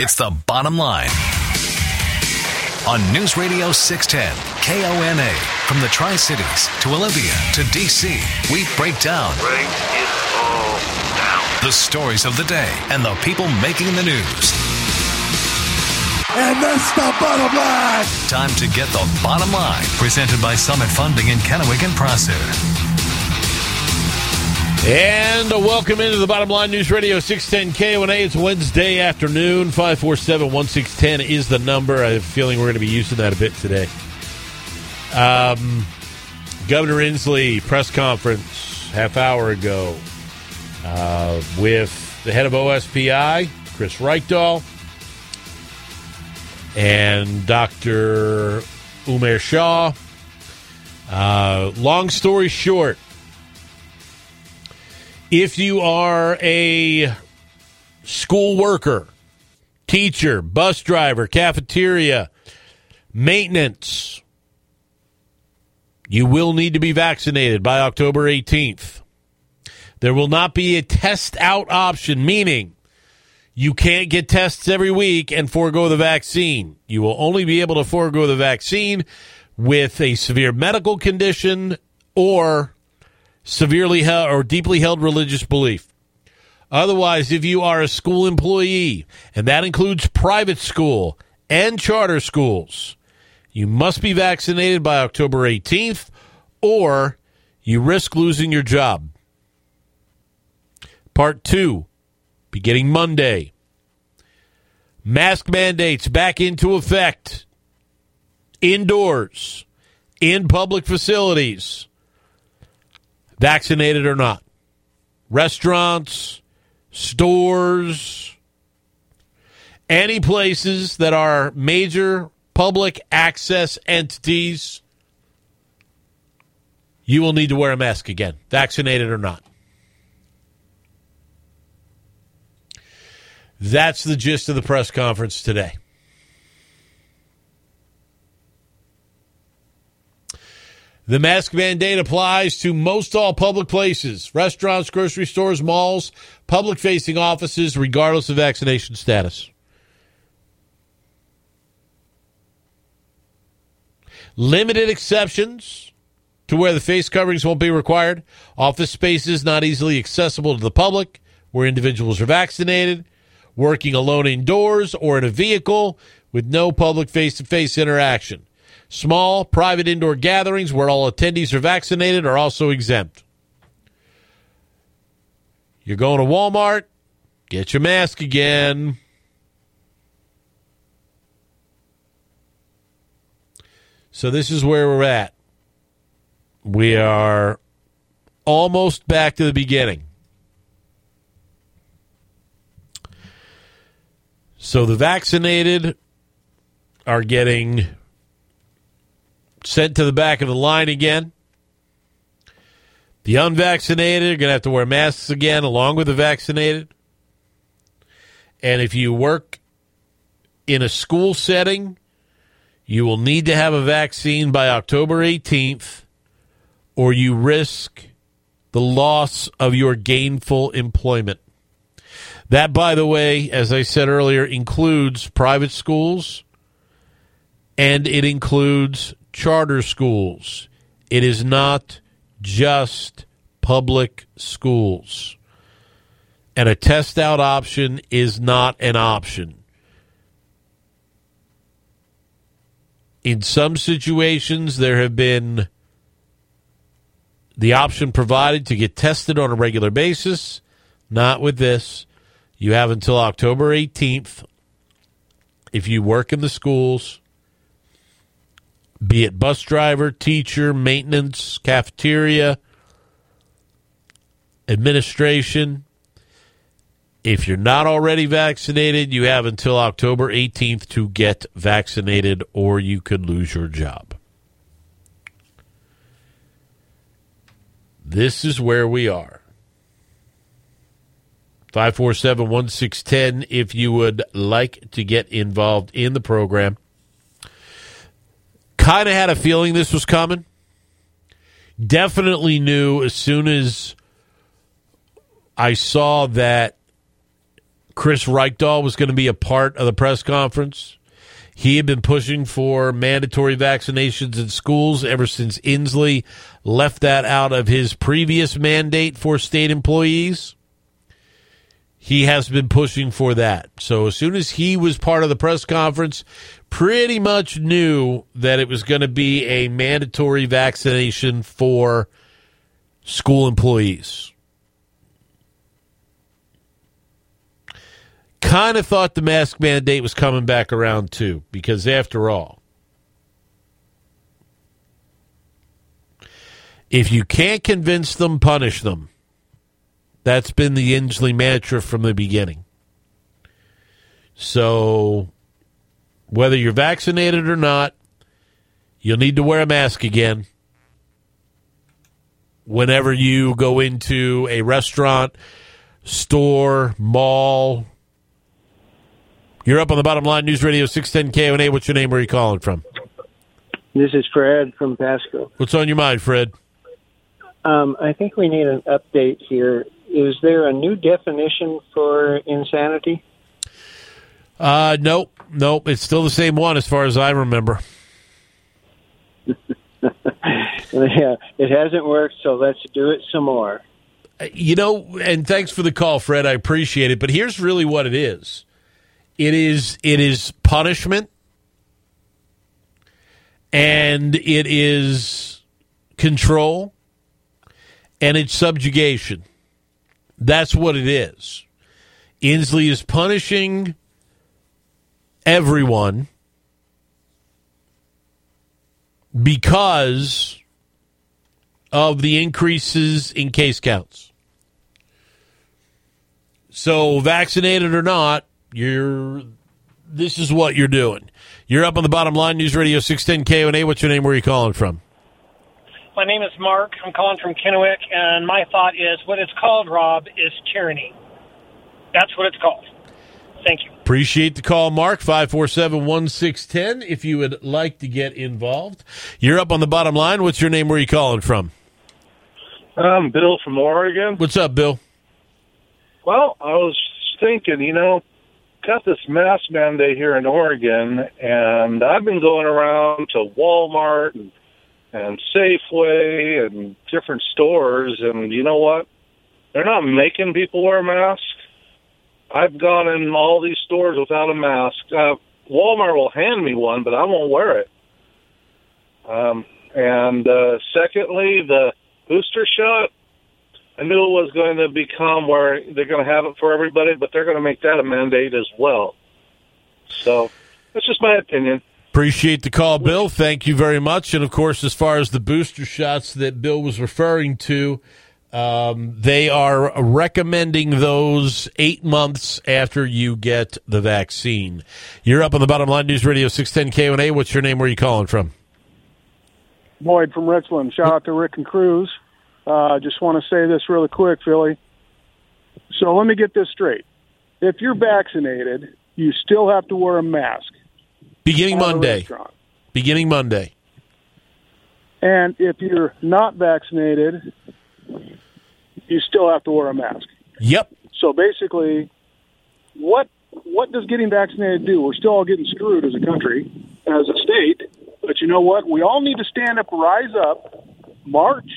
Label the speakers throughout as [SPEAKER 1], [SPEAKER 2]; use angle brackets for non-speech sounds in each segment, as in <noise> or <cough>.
[SPEAKER 1] It's the bottom line. On News Radio 610, KONA, from the Tri Cities to Olympia to DC, we break down
[SPEAKER 2] Break it all down.
[SPEAKER 1] the stories of the day and the people making the news.
[SPEAKER 3] And that's the bottom line.
[SPEAKER 1] Time to get the bottom line. Presented by Summit Funding in Kennewick and Prosser.
[SPEAKER 4] And welcome into the Bottom Line News Radio 610 KONA. It's Wednesday afternoon. 547 1610 is the number. I have a feeling we're going to be using that a bit today. Um, Governor Inslee press conference half hour ago uh, with the head of OSPI, Chris Reykdal, and Dr. Umair Shah. Uh, long story short, if you are a school worker, teacher, bus driver, cafeteria, maintenance, you will need to be vaccinated by October 18th. There will not be a test out option, meaning you can't get tests every week and forego the vaccine. You will only be able to forego the vaccine with a severe medical condition or severely held or deeply held religious belief. Otherwise, if you are a school employee, and that includes private school and charter schools, you must be vaccinated by October 18th or you risk losing your job. Part two, beginning Monday. Mask mandates back into effect indoors, in public facilities vaccinated or not. Restaurants, stores, any places that are major public access entities, you will need to wear a mask again, vaccinated or not. That's the gist of the press conference today. The mask mandate applies to most all public places, restaurants, grocery stores, malls, public facing offices, regardless of vaccination status. Limited exceptions to where the face coverings won't be required. Office spaces not easily accessible to the public, where individuals are vaccinated. Working alone indoors or in a vehicle with no public face to face interaction. Small, private indoor gatherings where all attendees are vaccinated are also exempt. You're going to Walmart, get your mask again. So, this is where we're at. We are almost back to the beginning. So, the vaccinated are getting sent to the back of the line again. The unvaccinated are going to have to wear masks again, along with the vaccinated. And if you work in a school setting, you will need to have a vaccine by October 18th, or you risk the loss of your gainful employment. That, by the way, as I said earlier, includes private schools and it includes charter schools. It is not just public schools. And a test out option is not an option. In some situations, there have been the option provided to get tested on a regular basis. Not with this. You have until October 18th. If you work in the schools, be it bus driver, teacher, maintenance, cafeteria, administration. If you're not already vaccinated, you have until October 18th to get vaccinated or you could lose your job. This is where we are. 547 1610 if you would like to get involved in the program kind of had a feeling this was coming. Definitely knew as soon as I saw that Chris Reykdal was going to be a part of the press conference. He had been pushing for mandatory vaccinations in schools ever since Inslee left that out of his previous mandate for state employees. He has been pushing for that. So as soon as he was part of the press conference, pretty much knew that it was going to be a mandatory vaccination for school employees. kind of thought the mask mandate was coming back around too, because after all, if you can't convince them, punish them. That's been the Inslee mantra from the beginning. So, whether you're vaccinated or not, you'll need to wear a mask again whenever you go into a restaurant, store, mall, you're up on the bottom line, News Radio 610 KONA. What's your name? Where are you calling from?
[SPEAKER 5] This is Fred from Pasco.
[SPEAKER 4] What's on your mind, Fred?
[SPEAKER 5] Um, I think we need an update here. Is there a new definition for insanity?
[SPEAKER 4] Uh, nope, nope. It's still the same one as far as I remember. <laughs>
[SPEAKER 5] yeah, it hasn't worked, so let's do it some more.
[SPEAKER 4] You know, and thanks for the call, Fred. I appreciate it. But here's really what it is it is it is punishment and it is control and it's subjugation. That's what it is. Inslee is punishing everyone because of the increases in case counts. So, vaccinated or not, you're this is what you're doing. You're up on the bottom line, News Radio 610 KONA. What's your name? Where are you calling from?
[SPEAKER 6] My name is Mark. I'm calling from Kennewick, and my thought is what it's called, Rob, is tyranny. That's what it's called. Thank you.
[SPEAKER 4] Appreciate the call, Mark. 547 1610 if you would like to get involved. You're up on the bottom line. What's your name? Where are you calling from?
[SPEAKER 7] I'm Bill from Oregon.
[SPEAKER 4] What's up, Bill?
[SPEAKER 7] Well, I was thinking, you know, got this mask mandate here in Oregon, and I've been going around to Walmart and, and Safeway and different stores, and you know what? They're not making people wear masks. I've gone in all these stores without a mask. Uh, Walmart will hand me one, but I won't wear it. Um, and uh, secondly, the booster shot. I knew it was going to become where they're going to have it for everybody, but they're going to make that a mandate as well. So that's just my opinion.
[SPEAKER 4] Appreciate the call, Bill. Thank you very much. And of course, as far as the booster shots that Bill was referring to, um, they are recommending those eight months after you get the vaccine. You're up on the bottom line, News Radio 610 KONA. What's your name? Where are you calling from?
[SPEAKER 8] Boyd from Richland. Shout out to Rick and Cruz. I uh, just want to say this really quick, Philly. So let me get this straight. If you're vaccinated, you still have to wear a mask.
[SPEAKER 4] Beginning Monday. Beginning Monday.
[SPEAKER 8] And if you're not vaccinated, you still have to wear a mask.
[SPEAKER 4] Yep.
[SPEAKER 8] So basically, what what does getting vaccinated do? We're still all getting screwed as a country, as a state. But you know what? We all need to stand up, rise up, march,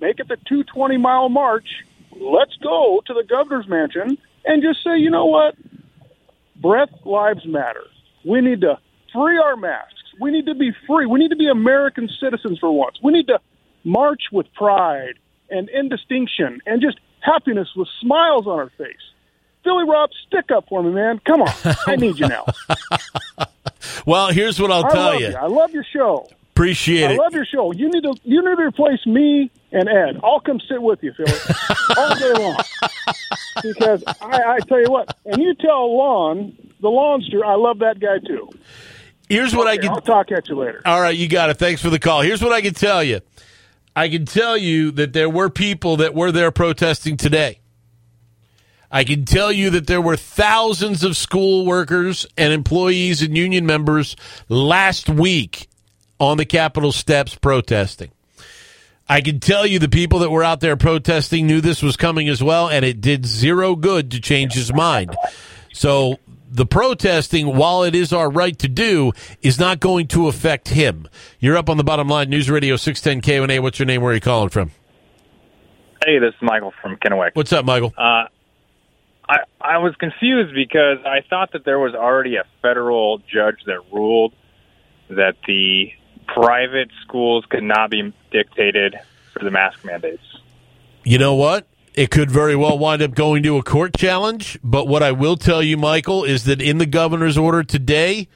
[SPEAKER 8] make it the 220 mile march. Let's go to the governor's mansion and just say, you know what? Breath lives matter. We need to free our masks. We need to be free. We need to be American citizens for once. We need to march with pride and indistinction and just happiness with smiles on our face. Philly Rob, stick up for me, man. Come on. I need you now. <laughs>
[SPEAKER 4] well, here's what I'll
[SPEAKER 8] I
[SPEAKER 4] tell you.
[SPEAKER 8] you. I love your show.
[SPEAKER 4] Appreciate
[SPEAKER 8] I
[SPEAKER 4] it.
[SPEAKER 8] I love your show. You need to you need to replace me and Ed. I'll come sit with you, Philly, <laughs> all day long. Because I, I tell you what, and you tell Lon, the Lawnster, I love that guy too.
[SPEAKER 4] Here's what
[SPEAKER 8] okay,
[SPEAKER 4] I can.
[SPEAKER 8] I'll talk at you later.
[SPEAKER 4] All right, you got it. Thanks for the call. Here's what I can tell you. I can tell you that there were people that were there protesting today. I can tell you that there were thousands of school workers and employees and union members last week on the Capitol steps protesting. I can tell you the people that were out there protesting knew this was coming as well, and it did zero good to change his mind. So the protesting, while it is our right to do, is not going to affect him. You're up on the bottom line, News Radio 610 KONA. What's your name? Where are you calling from?
[SPEAKER 9] Hey, this is Michael from Kennewick.
[SPEAKER 4] What's up, Michael?
[SPEAKER 9] Uh, I I was confused because I thought that there was already a federal judge that ruled that the private schools could not be dictated for the mask mandates.
[SPEAKER 4] You know what? It could very well wind up going to a court challenge. But what I will tell you, Michael, is that in the governor's order today,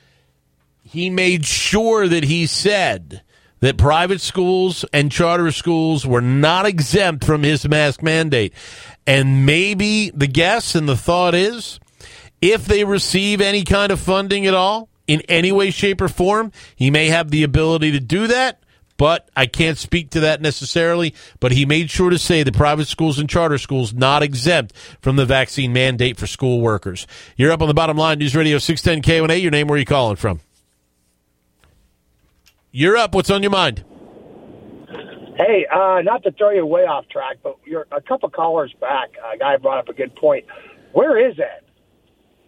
[SPEAKER 4] he made sure that he said that private schools and charter schools were not exempt from his mask mandate. And maybe the guess and the thought is if they receive any kind of funding at all, in any way, shape, or form, he may have the ability to do that but I can't speak to that necessarily. But he made sure to say the private schools and charter schools not exempt from the vaccine mandate for school workers. You're up on the bottom line, News Radio 610 KONA. Your name, where are you calling from? You're up. What's on your mind?
[SPEAKER 10] Hey, uh, not to throw you way off track, but you're a couple callers back. A guy brought up a good point. Where is Ed?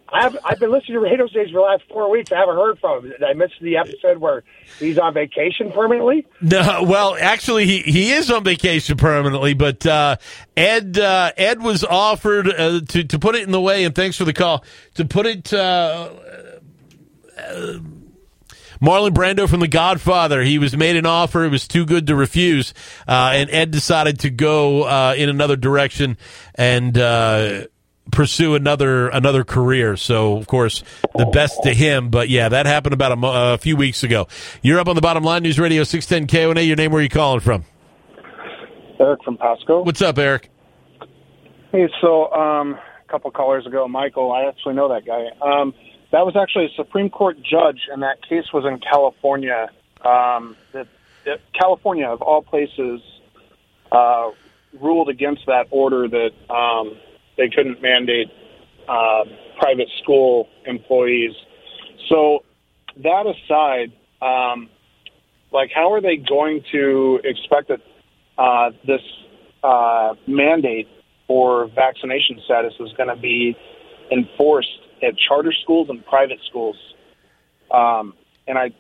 [SPEAKER 10] I've I've been listening to radio stations for the last four weeks. I haven't heard from him. Did I miss the episode where he's on vacation permanently?
[SPEAKER 4] No, well, actually, he, he is on vacation permanently. But uh, Ed uh, Ed was offered uh, to to put it in the way, and thanks for the call to put it. Uh, uh, Marlon Brando from The Godfather. He was made an offer. It was too good to refuse. Uh, and Ed decided to go in another direction and pursue another another career. So, of course, the best to him. But yeah, that happened about a, mo- a few weeks ago. You're up on the bottom line, News Radio 610 KONA. Your name, where are you calling from?
[SPEAKER 11] Eric from Pasco.
[SPEAKER 4] What's up, Eric?
[SPEAKER 11] Hey, so um, a couple callers ago, Michael, I actually know that guy. Um, that was actually a Supreme Court judge, and that case was in California. Um, that, that California, of all places, uh, ruled against that order that um, they couldn't mandate uh, private school employees. So that aside, um, like how are they going to expect that uh, this uh, mandate for vaccination status is going to be enforced at charter schools and private schools? Um, and I,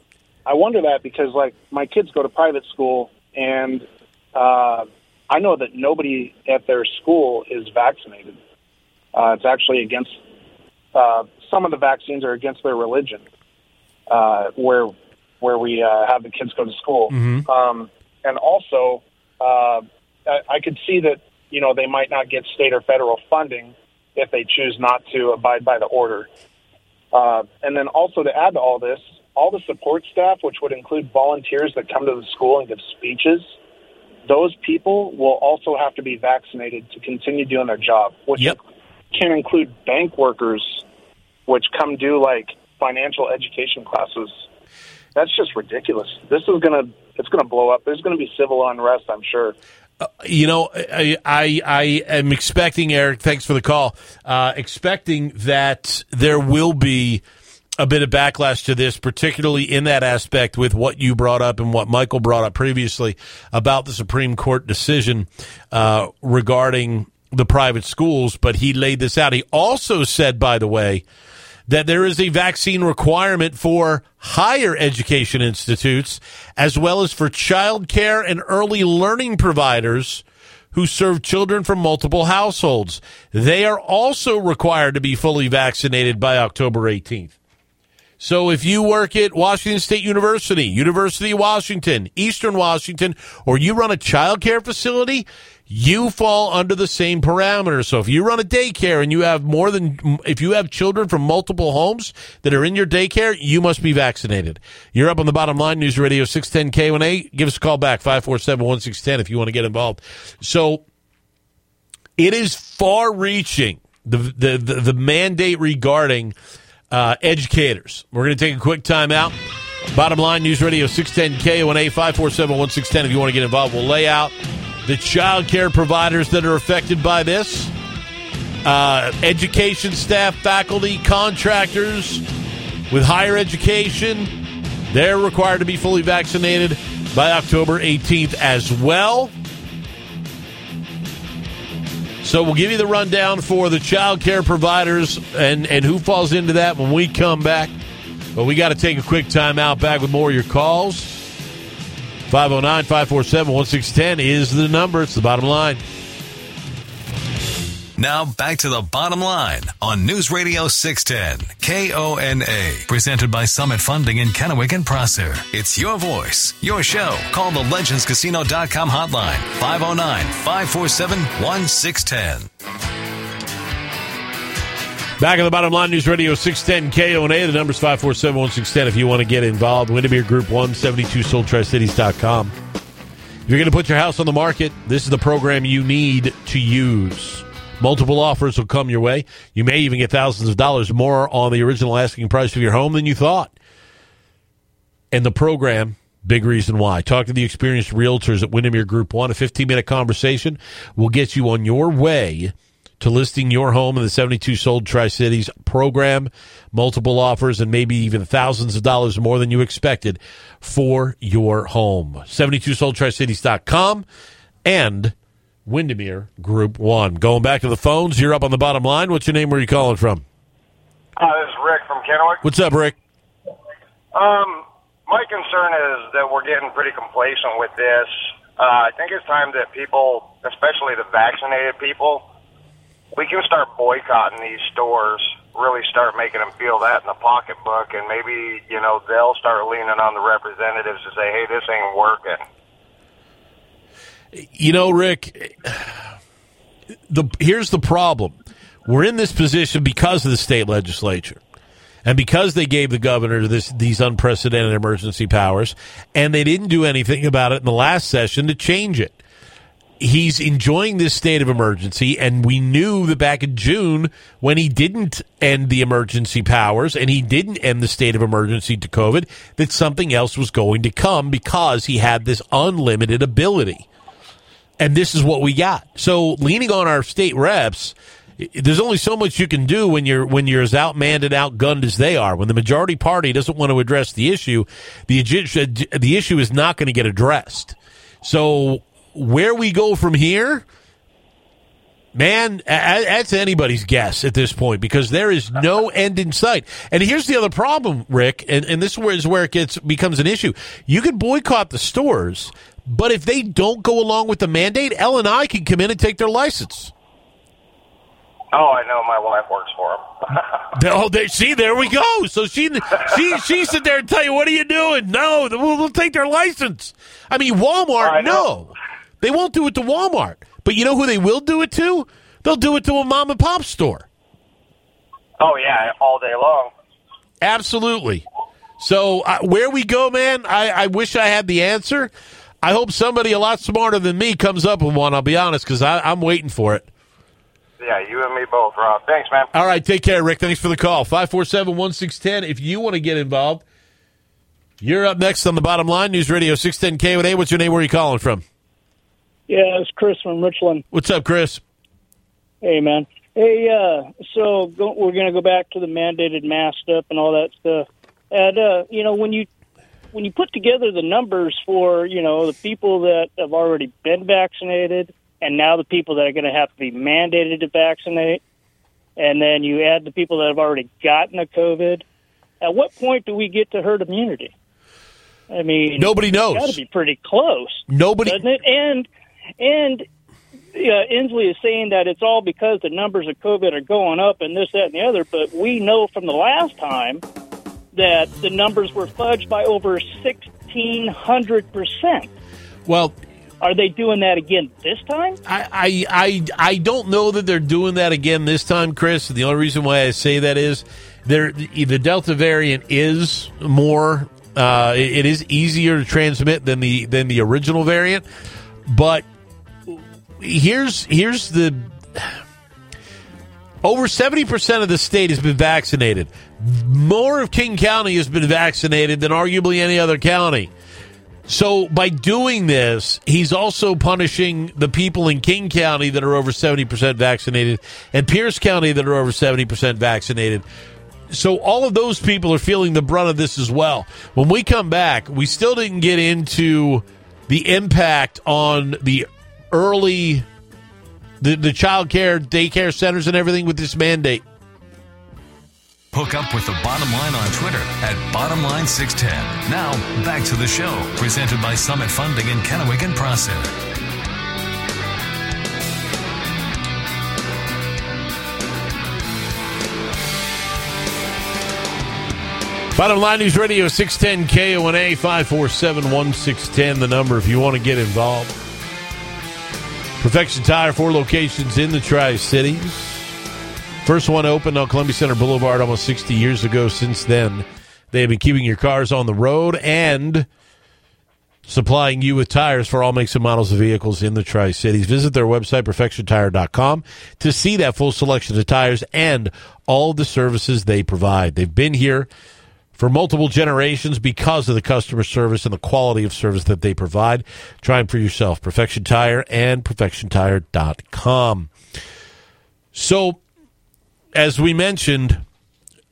[SPEAKER 11] I wonder that because like my kids go to private school and uh, I know that nobody at their school is vaccinated. Uh, it's actually against uh, some of the vaccines are against their religion, uh, where where we uh, have the kids go to school,
[SPEAKER 4] Mhm.
[SPEAKER 11] um, and also uh, I, I could see that you know they might not get state or federal funding if they choose not to abide by the order. Uh, and then also to add to all this, all the support staff, which would include volunteers that come to the school and give speeches, those people will also have to be vaccinated to continue doing their job, which can include bank workers, which come do like financial education classes. That's just ridiculous. This is gonna it's gonna blow up. There's gonna be civil unrest, I'm sure.
[SPEAKER 4] You know, I, I I am expecting Eric. Thanks for the call. Uh, expecting that there will be a bit of backlash to this, particularly in that aspect with what you brought up and what Michael brought up previously about the Supreme Court decision uh, regarding the private schools. But he laid this out. He also said, by the way, that there is a vaccine requirement for higher education institutes as well as for child care and early learning providers who serve children from multiple households. They are also required to be fully vaccinated by October 18th. So if you work at Washington State University, University of Washington, Eastern Washington, or you run a child care facility, you fall under the same parameters. So if you run a daycare and you have more than, if you have children from multiple homes that are in your daycare, you must be vaccinated. You're up on the bottom line, News Radio 610 KONA. Give us a call back, 547 1610 if you want to get involved. So it is far reaching, the, the, the, the mandate regarding uh, educators. We're going to take a quick time out. Bottom line, News Radio 610 KONA 547 1610 if you want to get involved. We'll lay out the child care providers that are affected by this, uh, education staff, faculty, contractors with higher education. They're required to be fully vaccinated. by October 18th as well. So we'll give you the rundown for the child care providers and, and who falls into that when we come back. But we got to take a quick time out. Back with more of your calls. 509 547 1610 is the number. It's the bottom line.
[SPEAKER 1] Now back to the bottom line on News Radio 610 KONA, presented by Summit Funding in Kennewick and Prosser. It's your voice, your show. Call the legendscasino.com hotline 509 547 1610.
[SPEAKER 4] Back at the bottom line, News Radio 610 KONA. The number's 547 1610 if you want to get involved. Windermere Group 172 SoldTriCities.com. If you're going to put your house on the market, this is the program you need to use. Multiple offers will come your way. You may even get thousands of dollars more on the original asking price of your home than you thought. And the program, big reason why. Talk to the experienced realtors at Windermere Group One. A 15 minute conversation will get you on your way to listing your home in the 72 sold Tri Cities program. Multiple offers and maybe even thousands of dollars more than you expected for your home. 72 sold Cities.com and Windermere Group One. Going back to the phones, you're up on the bottom line. What's your name? Where are you calling from?
[SPEAKER 12] Uh, this is Rick from Kennewick.
[SPEAKER 4] What's up, Rick?
[SPEAKER 12] Um, my concern is that we're getting pretty complacent with this. Uh, I think it's time that people, especially the vaccinated people, we can start boycotting these stores. Really start making them feel that in the pocketbook, and maybe you know they'll start leaning on the representatives to say, "Hey, this ain't working."
[SPEAKER 4] You know, Rick, the here's the problem. We're in this position because of the state legislature. And because they gave the governor this, these unprecedented emergency powers, and they didn't do anything about it in the last session to change it. He's enjoying this state of emergency, and we knew that back in June when he didn't end the emergency powers and he didn't end the state of emergency to COVID, that something else was going to come because he had this unlimited ability and this is what we got. So leaning on our state reps, there's only so much you can do when you're when you're as outmanned and outgunned as they are. When the majority party doesn't want to address the issue, the the issue is not going to get addressed. So where we go from here, man, that's anybody's guess at this point because there is no end in sight. And here's the other problem, Rick, and, and this is where it gets becomes an issue. You can boycott the stores, but if they don't go along with the mandate, L and I can come in and take their license.
[SPEAKER 12] Oh, I know. My wife works for <laughs> them.
[SPEAKER 4] oh, they, see, there we go. So she she she sit there and tell you, "What are you doing?" No, we'll, we'll take their license. I mean, Walmart, I no, they won't do it to Walmart. But you know who they will do it to? They'll do it to a mom and pop store.
[SPEAKER 12] Oh yeah, all day long.
[SPEAKER 4] Absolutely. So uh, where we go, man, I, I wish I had the answer. I hope somebody a lot smarter than me comes up with one. I'll be honest, because I'm waiting for it.
[SPEAKER 12] Yeah, you and me both, Rob. Thanks, man.
[SPEAKER 4] All right, take care, Rick. Thanks for the call. 547 1610. If you want to get involved, you're up next on the bottom line. News Radio 610 KONA. What's your name? Where are you calling from?
[SPEAKER 13] Yeah, it's Chris from Richland.
[SPEAKER 4] What's up, Chris?
[SPEAKER 13] Hey, man. Hey, uh, so go, we're going to go back to the mandated mask up and all that stuff. And, uh, you know, when you when you put together the numbers for you know the people that have already been vaccinated and now the people that are going to have to be mandated to vaccinate, and then you add the people that have already gotten a COVID, at what point do we get to herd immunity? I mean,
[SPEAKER 4] nobody knows.
[SPEAKER 13] Got to be pretty close.
[SPEAKER 4] Nobody,
[SPEAKER 13] doesn't it? And and uh, Inslee is saying that it's all because the numbers of COVID are going up and this, that, and the other. But we know from the last time that the numbers were fudged by over 1,600%.
[SPEAKER 4] Well,
[SPEAKER 13] are they doing that again this time?
[SPEAKER 4] I, I, I, I don't know that they're doing that again this time, Chris. The only reason why I say that is there the Delta variant is more uh, it is easier to transmit than the than the original variant. But here's here's the over 70% of the state has been vaccinated. More of King County has been vaccinated than arguably any other county. So by doing this, he's also punishing the people in King County that are over 70% vaccinated and Pierce County that are over 70% vaccinated. So all of those people are feeling the brunt of this as well. When we come back, we still didn't get into the impact on the early the, the child care, daycare centers and everything with this mandate.
[SPEAKER 1] Hook up with the bottom line on Twitter at bottomline610. Now, back to the show, presented by Summit Funding in Kennewick and Prosser.
[SPEAKER 4] Bottom Line News Radio 610 KONA 547 1610, the number if you want to get involved. Perfection Tire, four locations in the Tri Cities. First one opened on Columbia Center Boulevard almost 60 years ago. Since then, they have been keeping your cars on the road and supplying you with tires for all makes and models of vehicles in the Tri Cities. Visit their website, perfectiontire.com, to see that full selection of tires and all the services they provide. They've been here for multiple generations because of the customer service and the quality of service that they provide. Try them for yourself. Perfection Tire and perfectiontire.com. So, as we mentioned,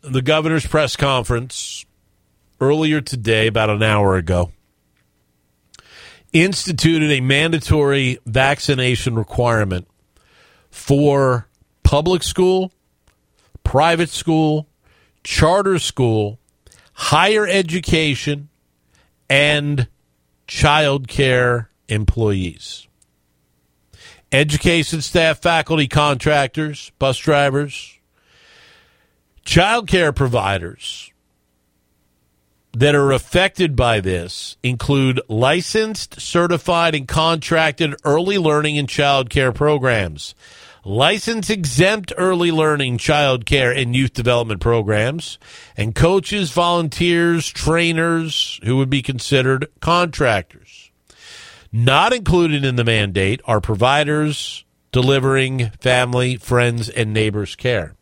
[SPEAKER 4] the governor's press conference earlier today, about an hour ago, instituted a mandatory vaccination requirement for public school, private school, charter school, higher education, and child care employees. Education staff, faculty, contractors, bus drivers, child care providers that are affected by this include licensed, certified, and contracted early learning and child care programs license exempt early learning, child care, and youth development programs, and coaches, volunteers, trainers who would be considered contractors. Not included in the mandate are providers delivering family, friends, and neighbors care.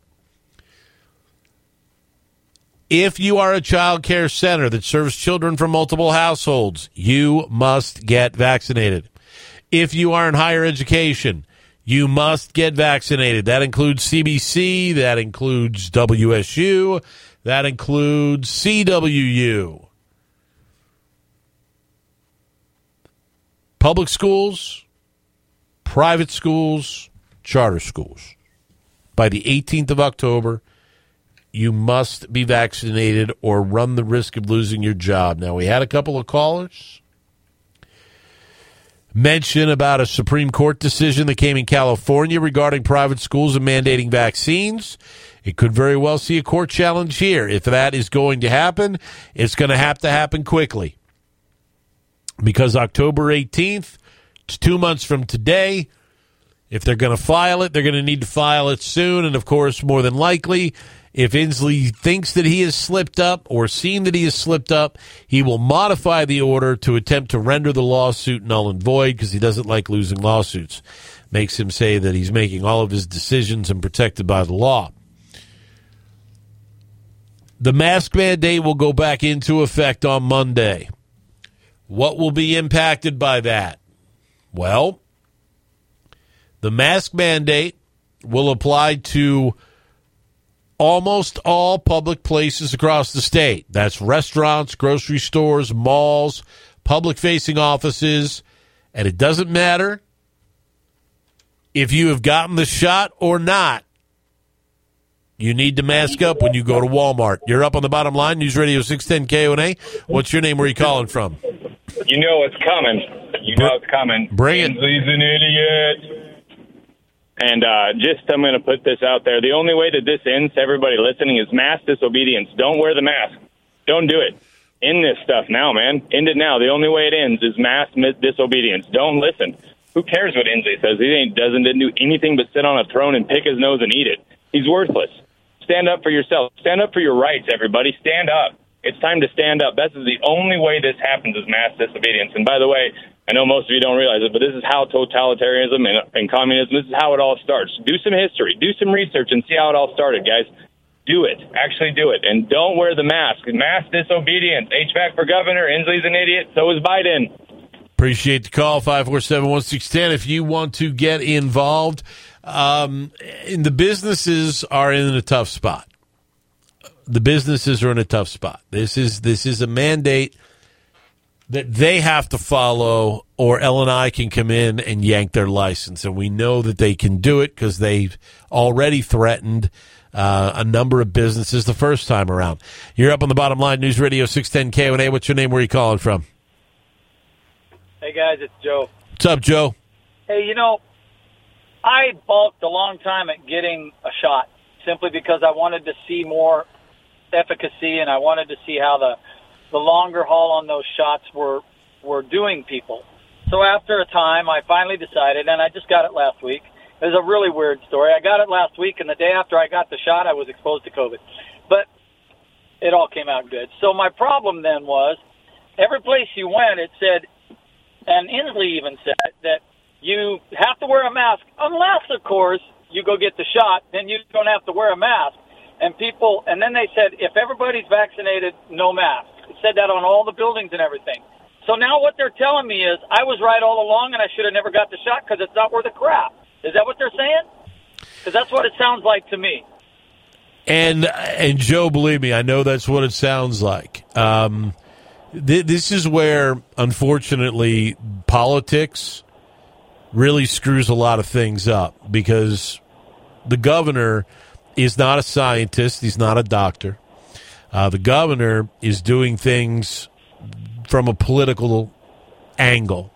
[SPEAKER 4] If you are a child care center that serves children from multiple households, you must get vaccinated. If you are in higher education, you must get vaccinated. That includes CBC, that includes WSU, that includes CWU. Public schools, private schools, charter schools. By the 18th of October, you must be vaccinated or run the risk of losing your job. Now, we had a couple of callers mention about a Supreme Court decision that came in California regarding private schools and mandating vaccines. It could very well see a court challenge here. If that is going to happen, it's going to have to happen quickly. Because October 18th, it's two months from today. If they're going to file it, they're going to need to file it soon. And of course, more than likely, if Inslee thinks that he has slipped up or seen that he has slipped up, he will modify the order to attempt to render the lawsuit null and void because he doesn't like losing lawsuits. Makes him say that he's making all of his decisions and protected by the law. The mask mandate will go back into effect on Monday. What will be impacted by that? Well, the mask mandate will apply to almost all public places across the state. That's restaurants, grocery stores, malls, public facing offices. And it doesn't matter if you have gotten the shot or not. You need to mask up when you go to Walmart. You're up on the bottom line. News Radio 610 KONA. What's your name? Where are you calling from?
[SPEAKER 14] You know it's coming. You know it's coming.
[SPEAKER 4] Bring it.
[SPEAKER 14] He's an idiot. And uh, just, I'm going to put this out there. The only way that this ends, everybody listening, is mass disobedience. Don't wear the mask. Don't do it. End this stuff now, man. End it now. The only way it ends is mass disobedience. Don't listen. Who cares what Inslee says? He ain't, doesn't didn't do anything but sit on a throne and pick his nose and eat it. He's worthless. Stand up for yourself. Stand up for your rights, everybody. Stand up. It's time to stand up. That's the only way this happens is mass disobedience. And by the way, I know most of you don't realize it, but this is how totalitarianism and, and communism, this is how it all starts. Do some history, do some research, and see how it all started, guys. Do it. Actually do it. And don't wear the mask. Mass disobedience. HVAC for governor. Inslee's an idiot. So is Biden.
[SPEAKER 4] Appreciate the call, 547-1610. If you want to get involved, um, the businesses are in a tough spot. the businesses are in a tough spot. This is this is a mandate that they have to follow, or L and I can come in and yank their license, and we know that they can do it because they've already threatened uh, a number of businesses the first time around. You're up on the bottom line, News Radio six ten K and A. What's your name? Where are you calling from?
[SPEAKER 15] Hey guys, it's Joe.
[SPEAKER 4] What's up, Joe?
[SPEAKER 15] Hey, you know, I balked a long time at getting a shot simply because I wanted to see more efficacy and I wanted to see how the the longer haul on those shots were were doing people. So after a time, I finally decided, and I just got it last week. It was a really weird story. I got it last week, and the day after I got the shot, I was exposed to COVID. But it all came out good. So my problem then was every place you went, it said, and Inslee even said that you have to wear a mask unless, of course, you go get the shot. Then you don't have to wear a mask. And people, and then they said, if everybody's vaccinated, no mask. Said that on all the buildings and everything. So now what they're telling me is I was right all along and I should have never got the shot because it's not worth a crap. Is that what they're saying? Because that's what it sounds like to me.
[SPEAKER 4] And and Joe, believe me, I know that's what it sounds like. Um, th- this is where, unfortunately, politics really screws a lot of things up because the governor is not a scientist; he's not a doctor. Uh, the governor is doing things from a political angle.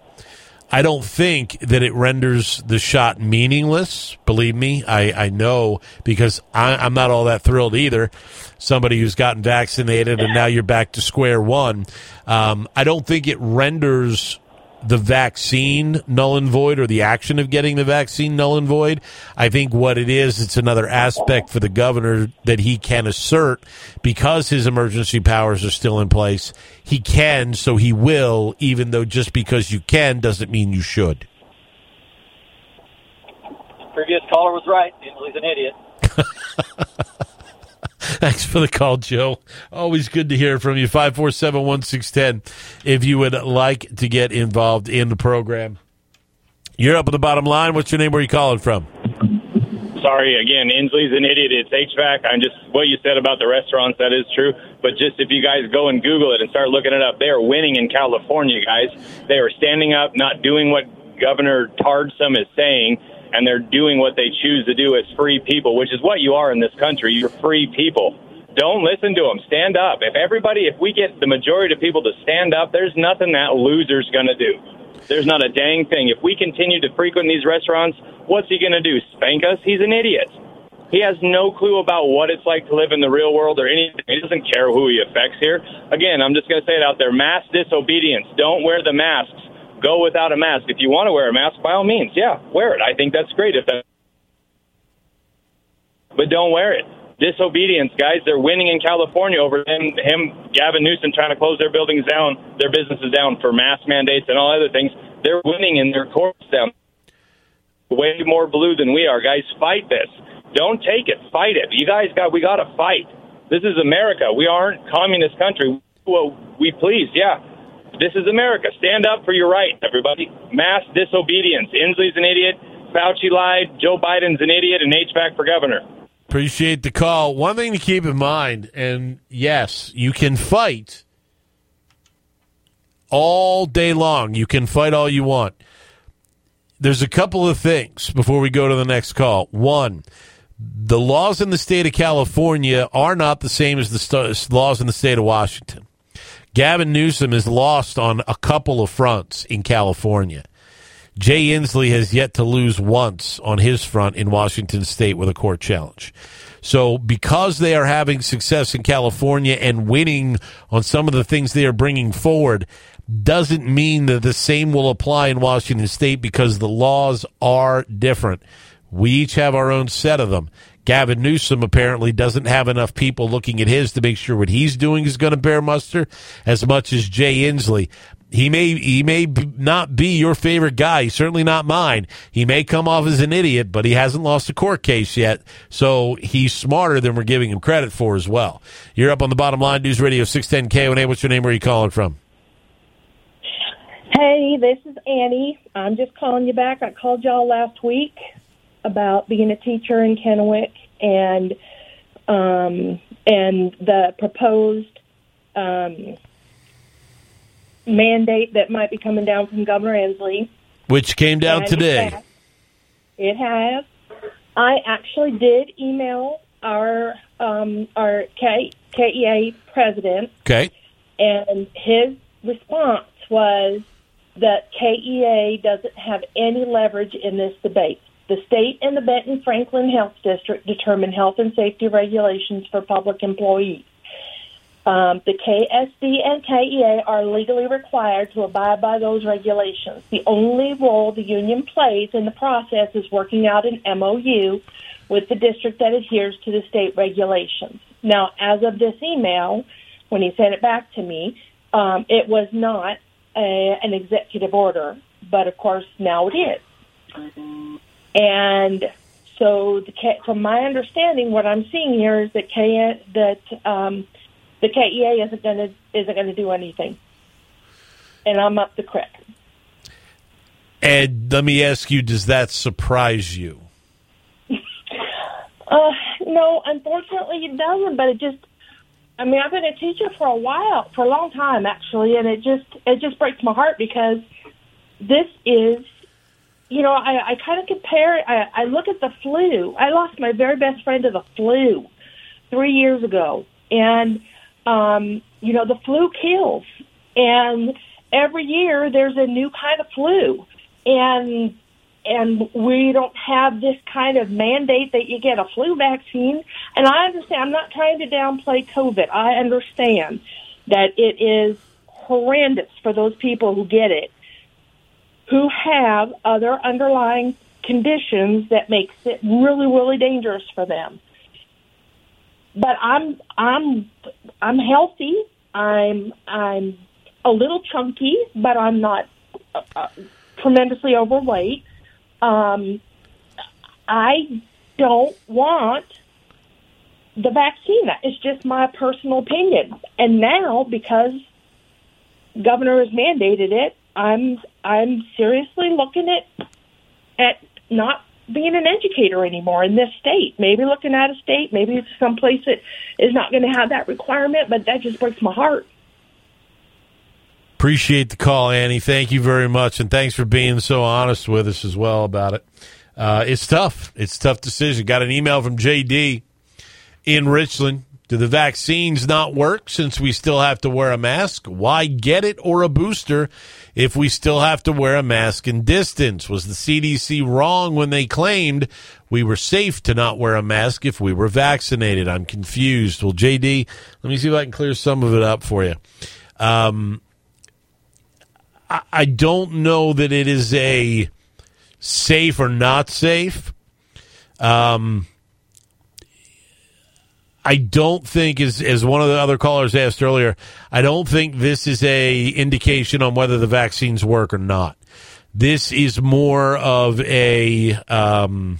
[SPEAKER 4] I don't think that it renders the shot meaningless. Believe me, I, I know because I, I'm not all that thrilled either. Somebody who's gotten vaccinated and now you're back to square one. Um, I don't think it renders the vaccine null and void or the action of getting the vaccine null and void. I think what it is, it's another aspect for the governor that he can assert because his emergency powers are still in place. He can, so he will, even though just because you can doesn't mean you should.
[SPEAKER 15] Previous caller was right. He's an idiot. <laughs> <laughs>
[SPEAKER 4] Thanks for the call, Joe. Always good to hear from you. 547 1610 if you would like to get involved in the program. You're up at the bottom line. What's your name? Where are you calling from?
[SPEAKER 14] Sorry again, Inslee's an idiot. It's HVAC. I'm just what you said about the restaurants. That is true. But just if you guys go and Google it and start looking it up, they are winning in California, guys. They are standing up, not doing what Governor Tardsome is saying, and they're doing what they choose to do as free people, which is what you are in this country. You're free people. Don't listen to them. Stand up. If everybody, if we get the majority of people to stand up, there's nothing that loser's going to do. There's not a dang thing. If we continue to frequent these restaurants, what's he going to do? Spank us? He's an idiot. He has no clue about what it's like to live in the real world or anything. He doesn't care who he affects here. Again, I'm just going to say it out there mass disobedience. Don't wear the masks. Go without a mask. If you want to wear a mask, by all means, yeah, wear it. I think that's great. If that, but don't wear it. Disobedience, guys. They're winning in California over him, him, Gavin Newsom trying to close their buildings down, their businesses down for mask mandates and all other things. They're winning in their courts down. Way more blue than we are, guys. Fight this. Don't take it. Fight it. You guys got. We got to fight. This is America. We aren't communist country. Well, we please, yeah. This is America. Stand up for your rights, everybody. Mass disobedience. Inslee's an idiot. Fauci lied. Joe Biden's an idiot. And HVAC for governor.
[SPEAKER 4] Appreciate the call. One thing to keep in mind, and yes, you can fight all day long. You can fight all you want. There's a couple of things before we go to the next call. One, the laws in the state of California are not the same as the st- laws in the state of Washington. Gavin Newsom is lost on a couple of fronts in California. Jay Inslee has yet to lose once on his front in Washington state with a court challenge. So, because they are having success in California and winning on some of the things they are bringing forward, doesn't mean that the same will apply in Washington state because the laws are different. We each have our own set of them. Gavin Newsom apparently doesn't have enough people looking at his to make sure what he's doing is going to bear muster as much as Jay Inslee. He may he may not be your favorite guy. He's certainly not mine. He may come off as an idiot, but he hasn't lost a court case yet. So he's smarter than we're giving him credit for as well. You're up on the bottom line, News Radio 610 KONA. What's your name? Where are you calling from?
[SPEAKER 16] Hey, this is Annie. I'm just calling you back. I called y'all last week about being a teacher in Kennewick, and um, and the proposed um, mandate that might be coming down from Governor Inslee.
[SPEAKER 4] Which came down
[SPEAKER 16] And
[SPEAKER 4] today.
[SPEAKER 16] It has. It has. I actually did email our um, our K, KEA president,
[SPEAKER 4] Okay.
[SPEAKER 16] and his response was that KEA doesn't have any leverage in this debate. The state and the Benton Franklin Health District determine health and safety regulations for public employees. Um, the KSD and KEA are legally required to abide by those regulations. The only role the union plays in the process is working out an MOU with the district that adheres to the state regulations. Now, as of this email, when he sent it back to me, um, it was not a, an executive order, but of course now it is. And so, the, from my understanding, what I'm seeing here is that K, that um, the KEA isn't going to isn't going to do anything, and I'm up the creek.
[SPEAKER 4] And let me ask you, does that surprise you? <laughs>
[SPEAKER 16] Uh, no, unfortunately, it doesn't. But it just, I mean, I've been a teacher for a while, for a long time actually, and it just it just breaks my heart because this is, you know, I, I kind of compare. I, I look at the flu. I lost my very best friend to the flu three years ago, and um, you know, the flu kills, and every year there's a new kind of flu, and and we don't have this kind of mandate that you get a flu vaccine. And I understand, I'm not trying to downplay COVID. I understand that it is horrendous for those people who get it, who have other underlying conditions that makes it really, really dangerous for them. But I'm, I'm, I'm healthy. I'm, I'm a little chunky, but I'm not uh, uh, tremendously overweight. Um, I don't want the vaccine. It's just my personal opinion. And now, because governor has mandated it, I'm I'm seriously looking at at not being an educator anymore in this state. Maybe looking at a state, maybe it's someplace that is not going to have that requirement. But that just breaks my heart.
[SPEAKER 4] Appreciate the call, Annie. Thank you very much, and thanks for being so honest with us as well about it. Uh, it's tough. It's tough decision. Got an email from JD in Richland. Do the vaccines not work since we still have to wear a mask? Why get it or a booster if we still have to wear a mask and distance? Was the CDC wrong when they claimed we were safe to not wear a mask if we were vaccinated? I'm confused. Well, JD, let me see if I can clear some of it up for you. Um, I- I don't know that it is a safe or not safe. Um, I don't think, as as one of the other callers asked earlier, I don't think this is a indication on whether the vaccines work or not. This is more of a. Um,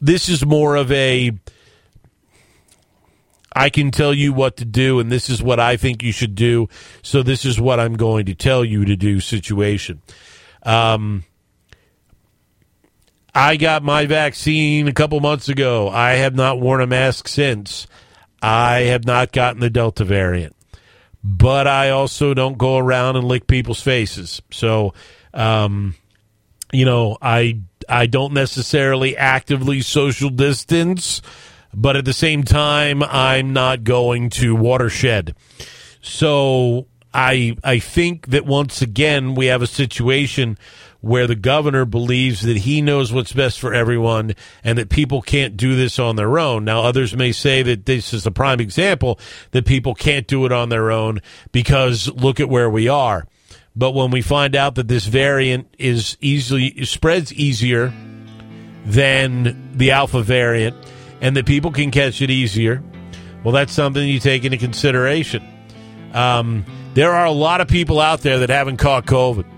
[SPEAKER 4] this is more of a. I can tell you what to do, and this is what I think you should do. So this is what I'm going to tell you to do. Situation. Um, I got my vaccine a couple months ago. I have not worn a mask since. I have not gotten the Delta variant, but I also don't go around and lick people's faces. So, um, you know, I I don't necessarily actively social distance, but at the same time, I'm not going to watershed. So I I think that once again we have a situation where the governor believes that he knows what's best for everyone and that people can't do this on their own. Now others may say that this is a prime example that people can't do it on their own because look at where we are. But when we find out that this variant is easily spreads easier than the alpha variant and that people can catch it easier, well that's something you take into consideration. Um, there are a lot of people out there that haven't caught COVID.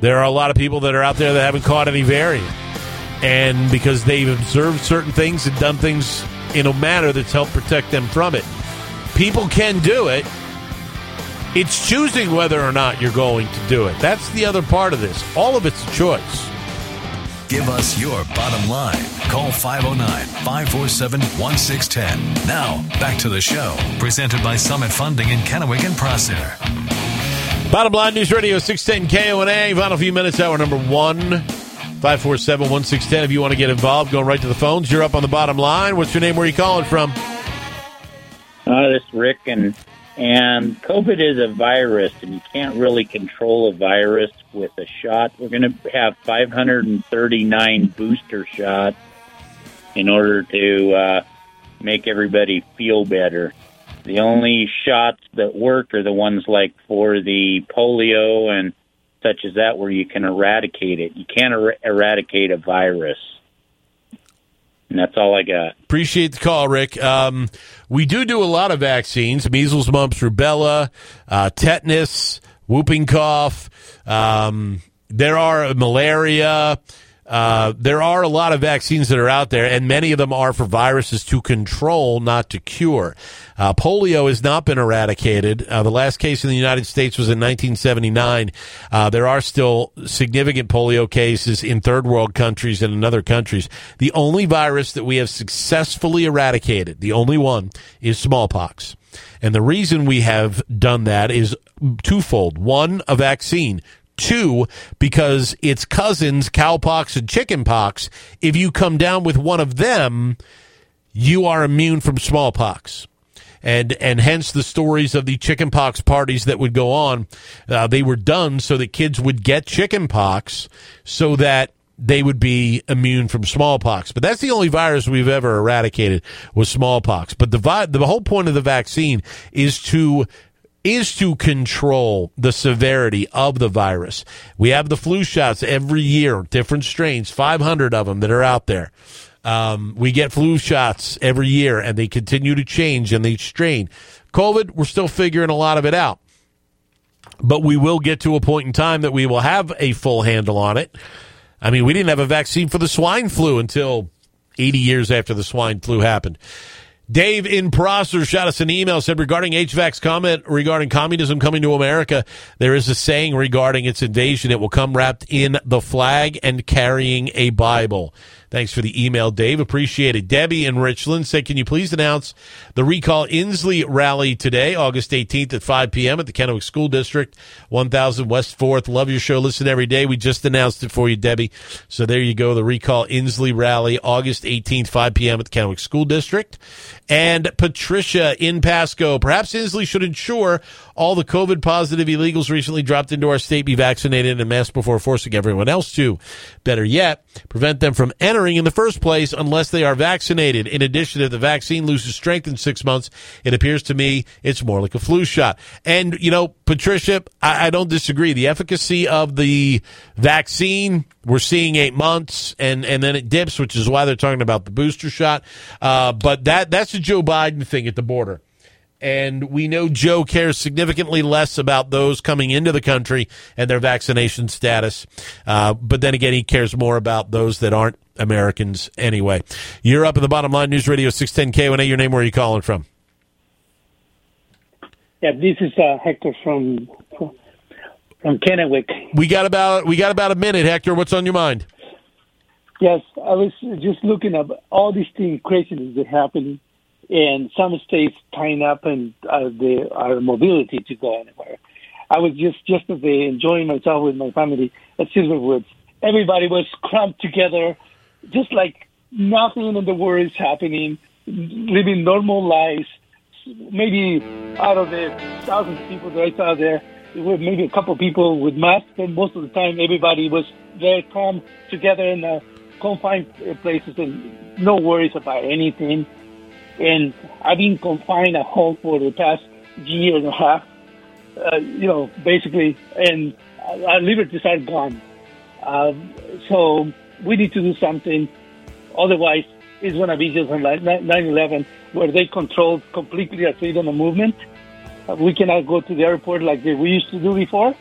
[SPEAKER 4] There are a lot of people that are out there that haven't caught any variant. And because they've observed certain things and done things in a manner that's helped protect them from it. People can do it. It's choosing whether or not you're going to do it. That's the other part of this. All of it's a choice.
[SPEAKER 1] Give us your bottom line. Call 509 547 1610. Now, back to the show. Presented by Summit Funding in Kennewick and Prosser.
[SPEAKER 4] Bottom line News Radio 610 KONA. Final few minutes, hour number one. 547 1610. If you want to get involved, going right to the phones. You're up on the bottom line. What's your name? Where are you calling from?
[SPEAKER 17] Uh, this is Rick, and and COVID is a virus, and you can't really control a virus with a shot. We're going to have 539 booster shots in order to uh, make everybody feel better. The only shots that work are the ones like for the polio and such as that, where you can eradicate it. You can't er- eradicate a virus. And that's all I got.
[SPEAKER 4] Appreciate the call, Rick. Um, we do do a lot of vaccines: measles, mumps, rubella, uh, tetanus, whooping cough. Um, there are malaria. Uh, there are a lot of vaccines that are out there, and many of them are for viruses to control, not to cure. Uh, polio has not been eradicated. Uh, the last case in the United States was in 1979. Uh, there are still significant polio cases in third world countries and in other countries. The only virus that we have successfully eradicated, the only one, is smallpox. And the reason we have done that is twofold. One, a vaccine. Two, because it's cousins, cowpox and chickenpox. If you come down with one of them, you are immune from smallpox. And, and hence the stories of the chickenpox parties that would go on. Uh, they were done so that kids would get chickenpox so that they would be immune from smallpox. But that's the only virus we've ever eradicated was smallpox. But the vi- the whole point of the vaccine is to is to control the severity of the virus. We have the flu shots every year, different strains, 500 of them that are out there. Um, we get flu shots every year and they continue to change and they strain. COVID, we're still figuring a lot of it out. But we will get to a point in time that we will have a full handle on it. I mean, we didn't have a vaccine for the swine flu until 80 years after the swine flu happened. Dave in Prosser shot us an email said regarding HVAC's comment regarding communism coming to America, there is a saying regarding its invasion. It will come wrapped in the flag and carrying a Bible. Thanks for the email, Dave. Appreciate it. Debbie in Richland said, Can you please announce the Recall Inslee rally today, August 18th at 5 p.m. at the Kennewick School District, 1000 West 4th? Love your show. Listen every day. We just announced it for you, Debbie. So there you go. The Recall Inslee rally, August 18th, 5 p.m. at the Kennewick School District. And Patricia in Pasco. Perhaps Inslee should ensure all the COVID positive illegals recently dropped into our state be vaccinated and masked before forcing everyone else to. Better yet, prevent them from entering in the first place unless they are vaccinated. In addition, if the vaccine loses strength in six months, it appears to me it's more like a flu shot. And, you know, Patricia, I, I don't disagree. The efficacy of the vaccine, we're seeing eight months and, and then it dips, which is why they're talking about the booster shot. Uh, but that, that's a Joe Biden thing at the border and we know Joe cares significantly less about those coming into the country and their vaccination status. Uh, but then again, he cares more about those that aren't Americans anyway. You're up at the bottom line, News Radio 610 KONA. Your name, where are you calling from?
[SPEAKER 18] Yeah, this is uh, Hector from from Kennewick.
[SPEAKER 4] We got about we got about a minute, Hector. What's on your mind?
[SPEAKER 18] Yes, I was just looking up all these things, craziness that happening, and some states tying up and uh, the our mobility to go anywhere. I was just yesterday enjoying myself with my family at Silverwoods. Everybody was cramped together, just like nothing in the world is happening, living normal lives. Maybe out of the thousands of people that I saw there, there were maybe a couple of people with masks, but most of the time everybody was very calm together in uh, confined places and no worries about anything. And I've been confined at home for the past year and a half, uh, you know, basically, and our liberties are gone. Um, so we need to do something. Otherwise, it's going to be just like 9-11, where they control completely our freedom of movement. Uh, we cannot go to the airport like we used to do before.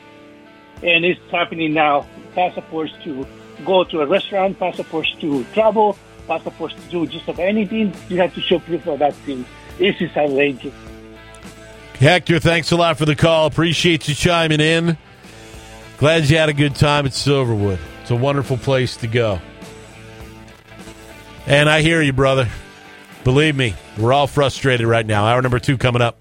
[SPEAKER 18] And it's happening now. Passports to go to a restaurant, passports to travel, passports to do just about anything. You have to show proof of that thing. This is outrageous.
[SPEAKER 4] Hector, thanks a lot for the call. Appreciate you chiming in. Glad you had a good time at Silverwood. It's a wonderful place to go. And I hear you, brother. Believe me, we're all frustrated right now. Hour number two coming up.